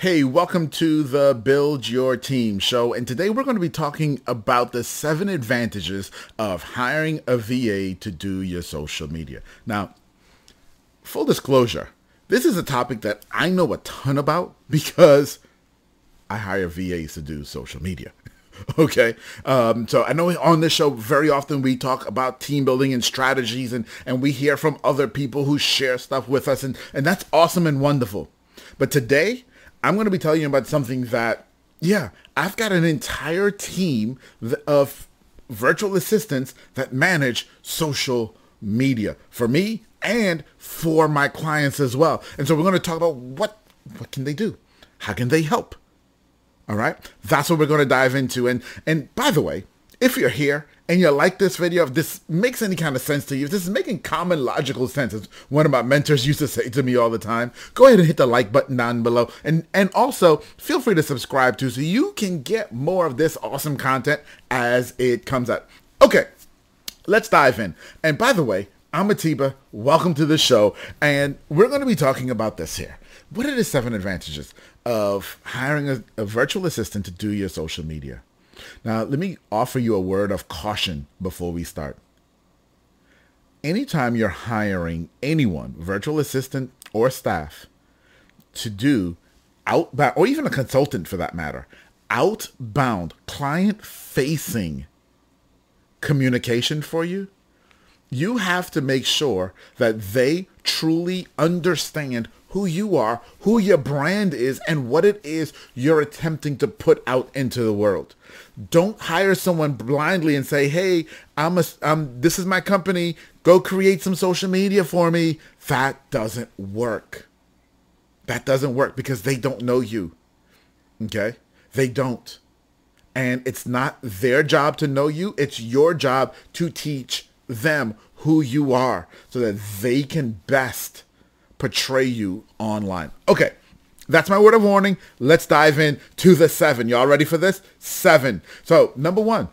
Hey, welcome to the Build Your Team show. And today we're going to be talking about the seven advantages of hiring a VA to do your social media. Now, full disclosure, this is a topic that I know a ton about because I hire VAs to do social media. okay. Um, so I know on this show, very often we talk about team building and strategies and, and we hear from other people who share stuff with us and, and that's awesome and wonderful. But today I'm going to be telling you about something that, yeah, I've got an entire team of virtual assistants that manage social media for me and for my clients as well. And so we're going to talk about what what can they do? How can they help? All right? That's what we're going to dive into and and by the way, if you're here and you like this video, if this makes any kind of sense to you, if this is making common logical sense, as one of my mentors used to say to me all the time, go ahead and hit the like button down below. And, and also feel free to subscribe too so you can get more of this awesome content as it comes out. Okay, let's dive in. And by the way, I'm Atiba. Welcome to the show. And we're going to be talking about this here. What are the seven advantages of hiring a, a virtual assistant to do your social media? Now, let me offer you a word of caution before we start. Anytime you're hiring anyone, virtual assistant or staff, to do outbound, or even a consultant for that matter, outbound client facing communication for you, you have to make sure that they truly understand who you are, who your brand is, and what it is you're attempting to put out into the world. Don't hire someone blindly and say, "Hey, I'm a, um, this is my company. Go create some social media for me." That doesn't work. That doesn't work because they don't know you. Okay? They don't. And it's not their job to know you. It's your job to teach them who you are so that they can best portray you online. Okay, that's my word of warning. Let's dive in to the seven. Y'all ready for this? Seven. So number one,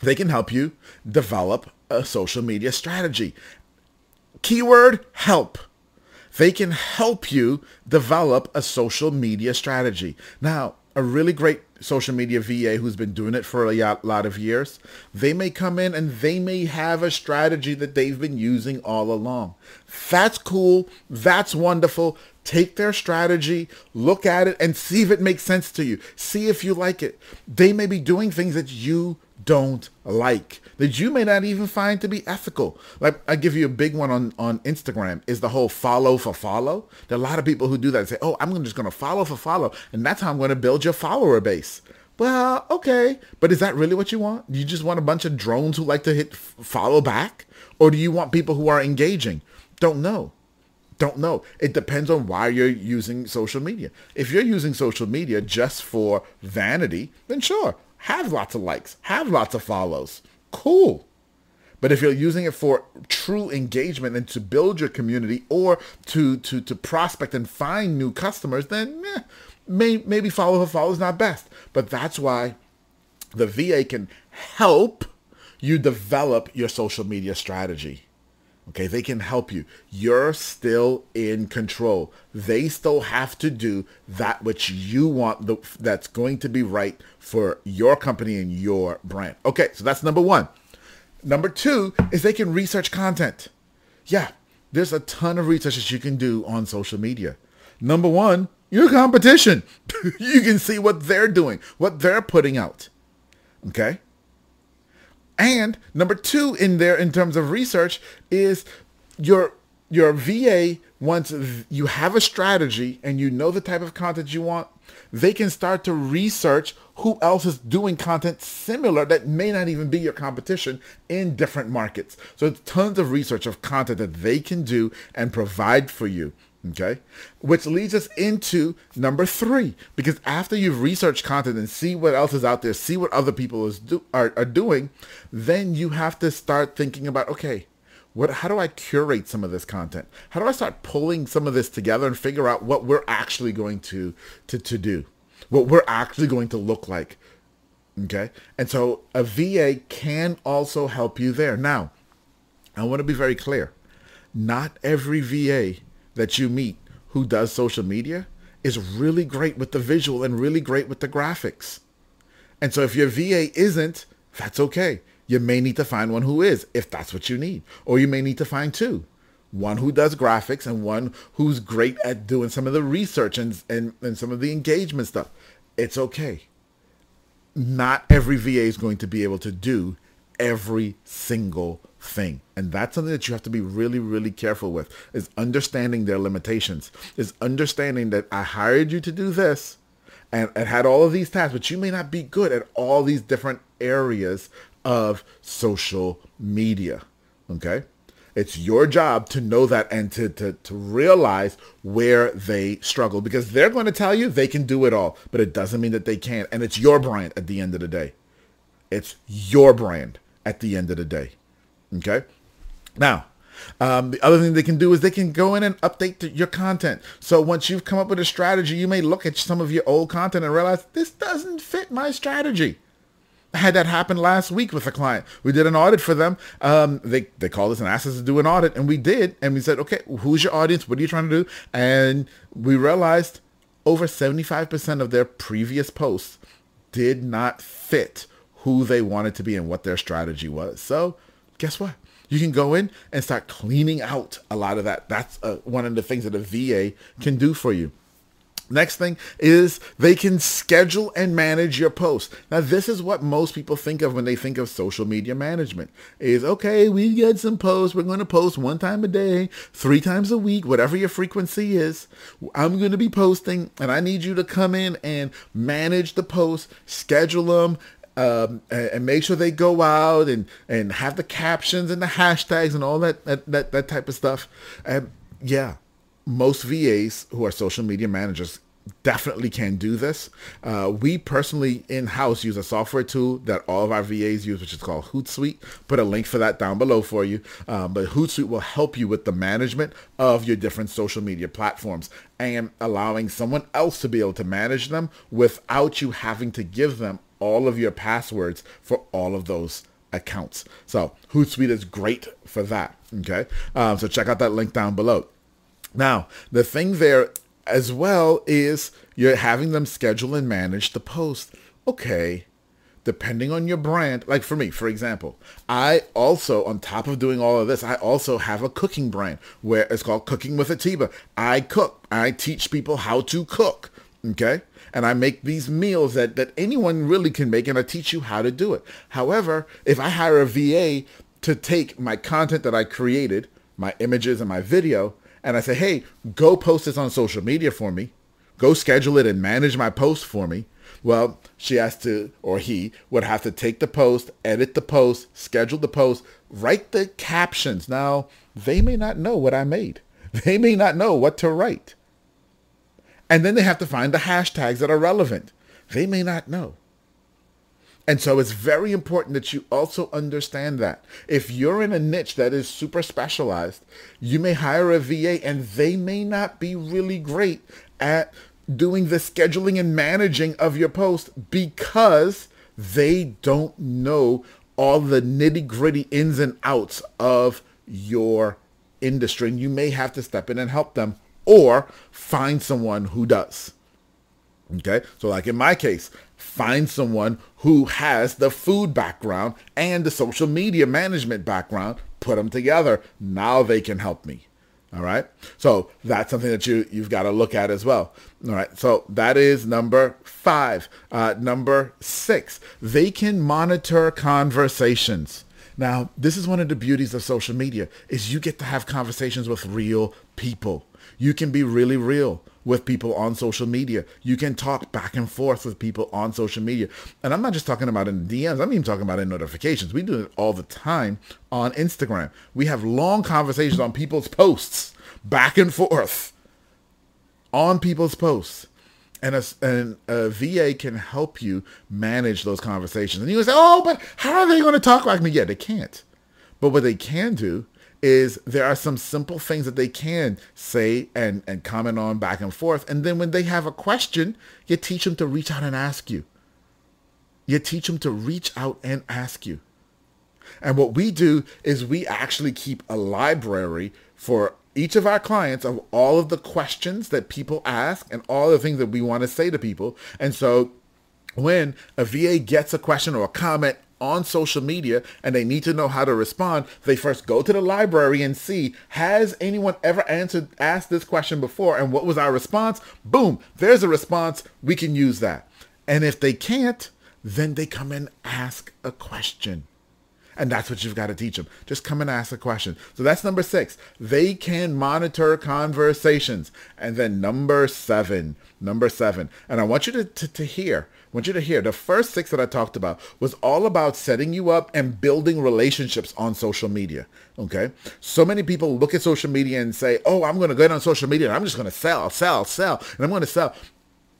they can help you develop a social media strategy. Keyword, help. They can help you develop a social media strategy. Now, a really great social media VA who's been doing it for a lot of years, they may come in and they may have a strategy that they've been using all along. That's cool. That's wonderful. Take their strategy, look at it, and see if it makes sense to you. See if you like it. They may be doing things that you don't like that you may not even find to be ethical. Like I give you a big one on, on Instagram is the whole follow for follow. There are a lot of people who do that and say, oh, I'm just going to follow for follow. And that's how I'm going to build your follower base. Well, okay. But is that really what you want? You just want a bunch of drones who like to hit follow back? Or do you want people who are engaging? Don't know. Don't know. It depends on why you're using social media. If you're using social media just for vanity, then sure, have lots of likes, have lots of follows cool. But if you're using it for true engagement and to build your community or to to to prospect and find new customers, then eh, may, maybe follow for follow is not best. But that's why the VA can help you develop your social media strategy. Okay, they can help you. You're still in control. They still have to do that which you want the, that's going to be right for your company and your brand. Okay, so that's number one. Number two is they can research content. Yeah, there's a ton of research that you can do on social media. Number one, your competition. you can see what they're doing, what they're putting out. Okay? And number two in there in terms of research is your your VA once you have a strategy and you know the type of content you want, they can start to research who else is doing content similar that may not even be your competition in different markets. So it's tons of research of content that they can do and provide for you. Okay. Which leads us into number three, because after you've researched content and see what else is out there, see what other people is do, are, are doing, then you have to start thinking about, okay, what, how do I curate some of this content? How do I start pulling some of this together and figure out what we're actually going to, to, to do, what we're actually going to look like? Okay. And so a VA can also help you there. Now, I want to be very clear. Not every VA that you meet who does social media is really great with the visual and really great with the graphics. And so if your VA isn't, that's okay. You may need to find one who is, if that's what you need. Or you may need to find two. One who does graphics and one who's great at doing some of the research and, and, and some of the engagement stuff. It's okay. Not every VA is going to be able to do every single thing. And that's something that you have to be really, really careful with is understanding their limitations, is understanding that I hired you to do this and, and had all of these tasks, but you may not be good at all these different areas of social media. Okay. It's your job to know that and to, to, to realize where they struggle because they're going to tell you they can do it all, but it doesn't mean that they can't. And it's your brand at the end of the day. It's your brand at the end of the day. Okay. Now, um, the other thing they can do is they can go in and update your content. So once you've come up with a strategy, you may look at some of your old content and realize this doesn't fit my strategy. I had that happen last week with a client. We did an audit for them. Um, they they called us and asked us to do an audit, and we did. And we said, okay, who's your audience? What are you trying to do? And we realized over 75% of their previous posts did not fit who they wanted to be and what their strategy was. So guess what? You can go in and start cleaning out a lot of that. That's uh, one of the things that a VA can do for you. Next thing is they can schedule and manage your posts. Now, this is what most people think of when they think of social media management is, okay, we get some posts. We're going to post one time a day, three times a week, whatever your frequency is. I'm going to be posting and I need you to come in and manage the posts, schedule them, um, and, and, make sure they go out and, and have the captions and the hashtags and all that, that, that, that type of stuff. And yeah, most VAs who are social media managers definitely can do this. Uh, we personally in-house use a software tool that all of our VAs use, which is called Hootsuite. Put a link for that down below for you. Um, but Hootsuite will help you with the management of your different social media platforms and allowing someone else to be able to manage them without you having to give them all of your passwords for all of those accounts. So Hootsuite is great for that. Okay. Um, so check out that link down below. Now, the thing there as well is you're having them schedule and manage the post. Okay. Depending on your brand, like for me, for example, I also, on top of doing all of this, I also have a cooking brand where it's called Cooking with Atiba. I cook. I teach people how to cook. Okay and I make these meals that, that anyone really can make and I teach you how to do it. However, if I hire a VA to take my content that I created, my images and my video, and I say, hey, go post this on social media for me, go schedule it and manage my post for me, well, she has to, or he would have to take the post, edit the post, schedule the post, write the captions. Now, they may not know what I made. They may not know what to write. And then they have to find the hashtags that are relevant. They may not know. And so it's very important that you also understand that. If you're in a niche that is super specialized, you may hire a VA and they may not be really great at doing the scheduling and managing of your post because they don't know all the nitty gritty ins and outs of your industry. And you may have to step in and help them or find someone who does. Okay, so like in my case, find someone who has the food background and the social media management background, put them together. Now they can help me. All right. So that's something that you, you've got to look at as well. All right. So that is number five. Uh, number six, they can monitor conversations. Now, this is one of the beauties of social media is you get to have conversations with real people. You can be really real with people on social media. You can talk back and forth with people on social media. And I'm not just talking about in DMs. I'm even talking about in notifications. We do it all the time on Instagram. We have long conversations on people's posts back and forth on people's posts. And a, and a VA can help you manage those conversations. And you say, oh, but how are they going to talk like me? Yeah, they can't. But what they can do is there are some simple things that they can say and, and comment on back and forth. And then when they have a question, you teach them to reach out and ask you. You teach them to reach out and ask you. And what we do is we actually keep a library for each of our clients of all of the questions that people ask and all the things that we want to say to people. And so when a VA gets a question or a comment on social media and they need to know how to respond, they first go to the library and see, has anyone ever answered, asked this question before? And what was our response? Boom, there's a response. We can use that. And if they can't, then they come and ask a question. And that's what you've got to teach them. Just come and ask a question. So that's number six. They can monitor conversations. And then number seven, number seven. And I want you to, to, to hear, I want you to hear the first six that I talked about was all about setting you up and building relationships on social media. Okay. So many people look at social media and say, oh, I'm going to go on social media and I'm just going to sell, sell, sell, and I'm going to sell.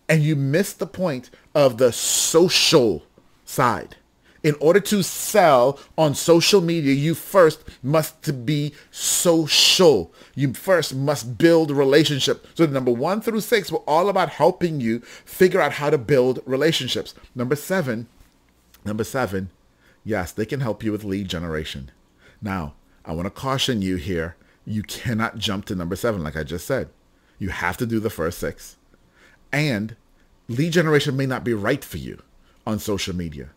And you miss the point of the social side in order to sell on social media, you first must be social. You first must build relationship. So number one through six were all about helping you figure out how to build relationships. Number seven, number seven, yes, they can help you with lead generation. Now, I want to caution you here. You cannot jump to number seven, like I just said. You have to do the first six. And lead generation may not be right for you on social media.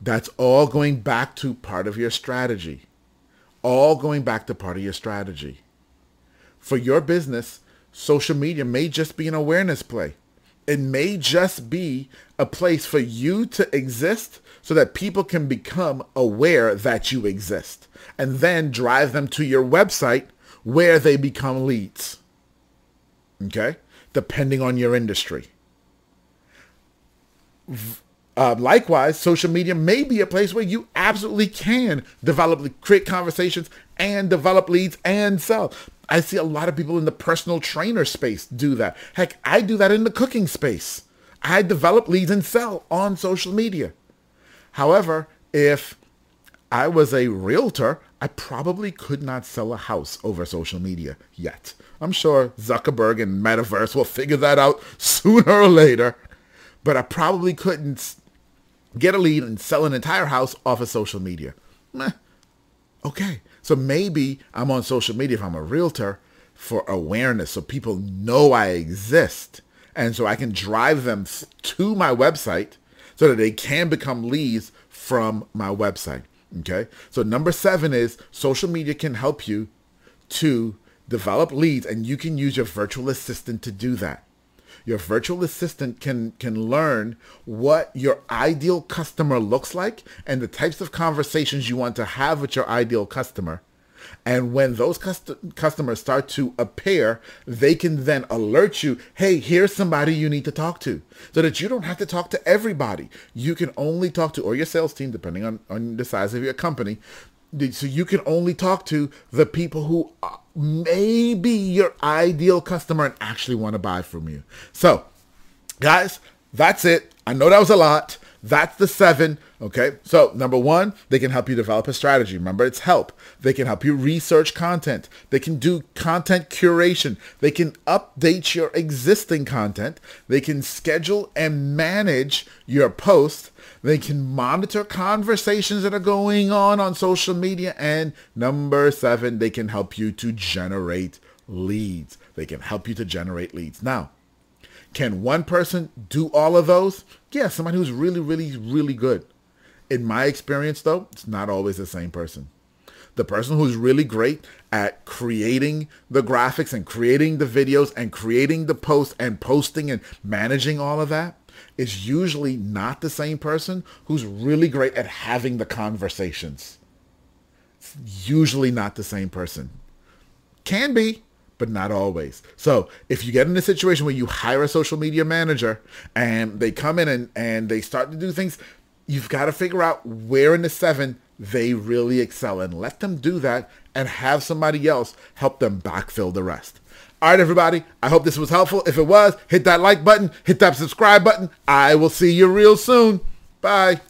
That's all going back to part of your strategy. All going back to part of your strategy. For your business, social media may just be an awareness play. It may just be a place for you to exist so that people can become aware that you exist and then drive them to your website where they become leads. Okay? Depending on your industry. Uh, likewise, social media may be a place where you absolutely can develop, create conversations and develop leads and sell. I see a lot of people in the personal trainer space do that. Heck, I do that in the cooking space. I develop leads and sell on social media. However, if I was a realtor, I probably could not sell a house over social media yet. I'm sure Zuckerberg and Metaverse will figure that out sooner or later, but I probably couldn't get a lead and sell an entire house off of social media. Meh. Okay. So maybe I'm on social media if I'm a realtor for awareness so people know I exist. And so I can drive them to my website so that they can become leads from my website. Okay. So number seven is social media can help you to develop leads and you can use your virtual assistant to do that. Your virtual assistant can, can learn what your ideal customer looks like and the types of conversations you want to have with your ideal customer. And when those cust- customers start to appear, they can then alert you, hey, here's somebody you need to talk to. So that you don't have to talk to everybody. You can only talk to, or your sales team, depending on, on the size of your company, so you can only talk to the people who uh, may be your ideal customer and actually want to buy from you. So, guys, that's it. I know that was a lot. That's the seven. Okay. So number one, they can help you develop a strategy. Remember, it's help. They can help you research content. They can do content curation. They can update your existing content. They can schedule and manage your posts. They can monitor conversations that are going on on social media. And number seven, they can help you to generate leads. They can help you to generate leads. Now, can one person do all of those? Yeah, somebody who's really, really, really good. In my experience, though, it's not always the same person. The person who's really great at creating the graphics and creating the videos and creating the posts and posting and managing all of that is usually not the same person who's really great at having the conversations. It's usually not the same person. Can be, but not always. So if you get in a situation where you hire a social media manager and they come in and, and they start to do things, you've got to figure out where in the seven they really excel and let them do that and have somebody else help them backfill the rest. All right, everybody. I hope this was helpful. If it was, hit that like button, hit that subscribe button. I will see you real soon. Bye.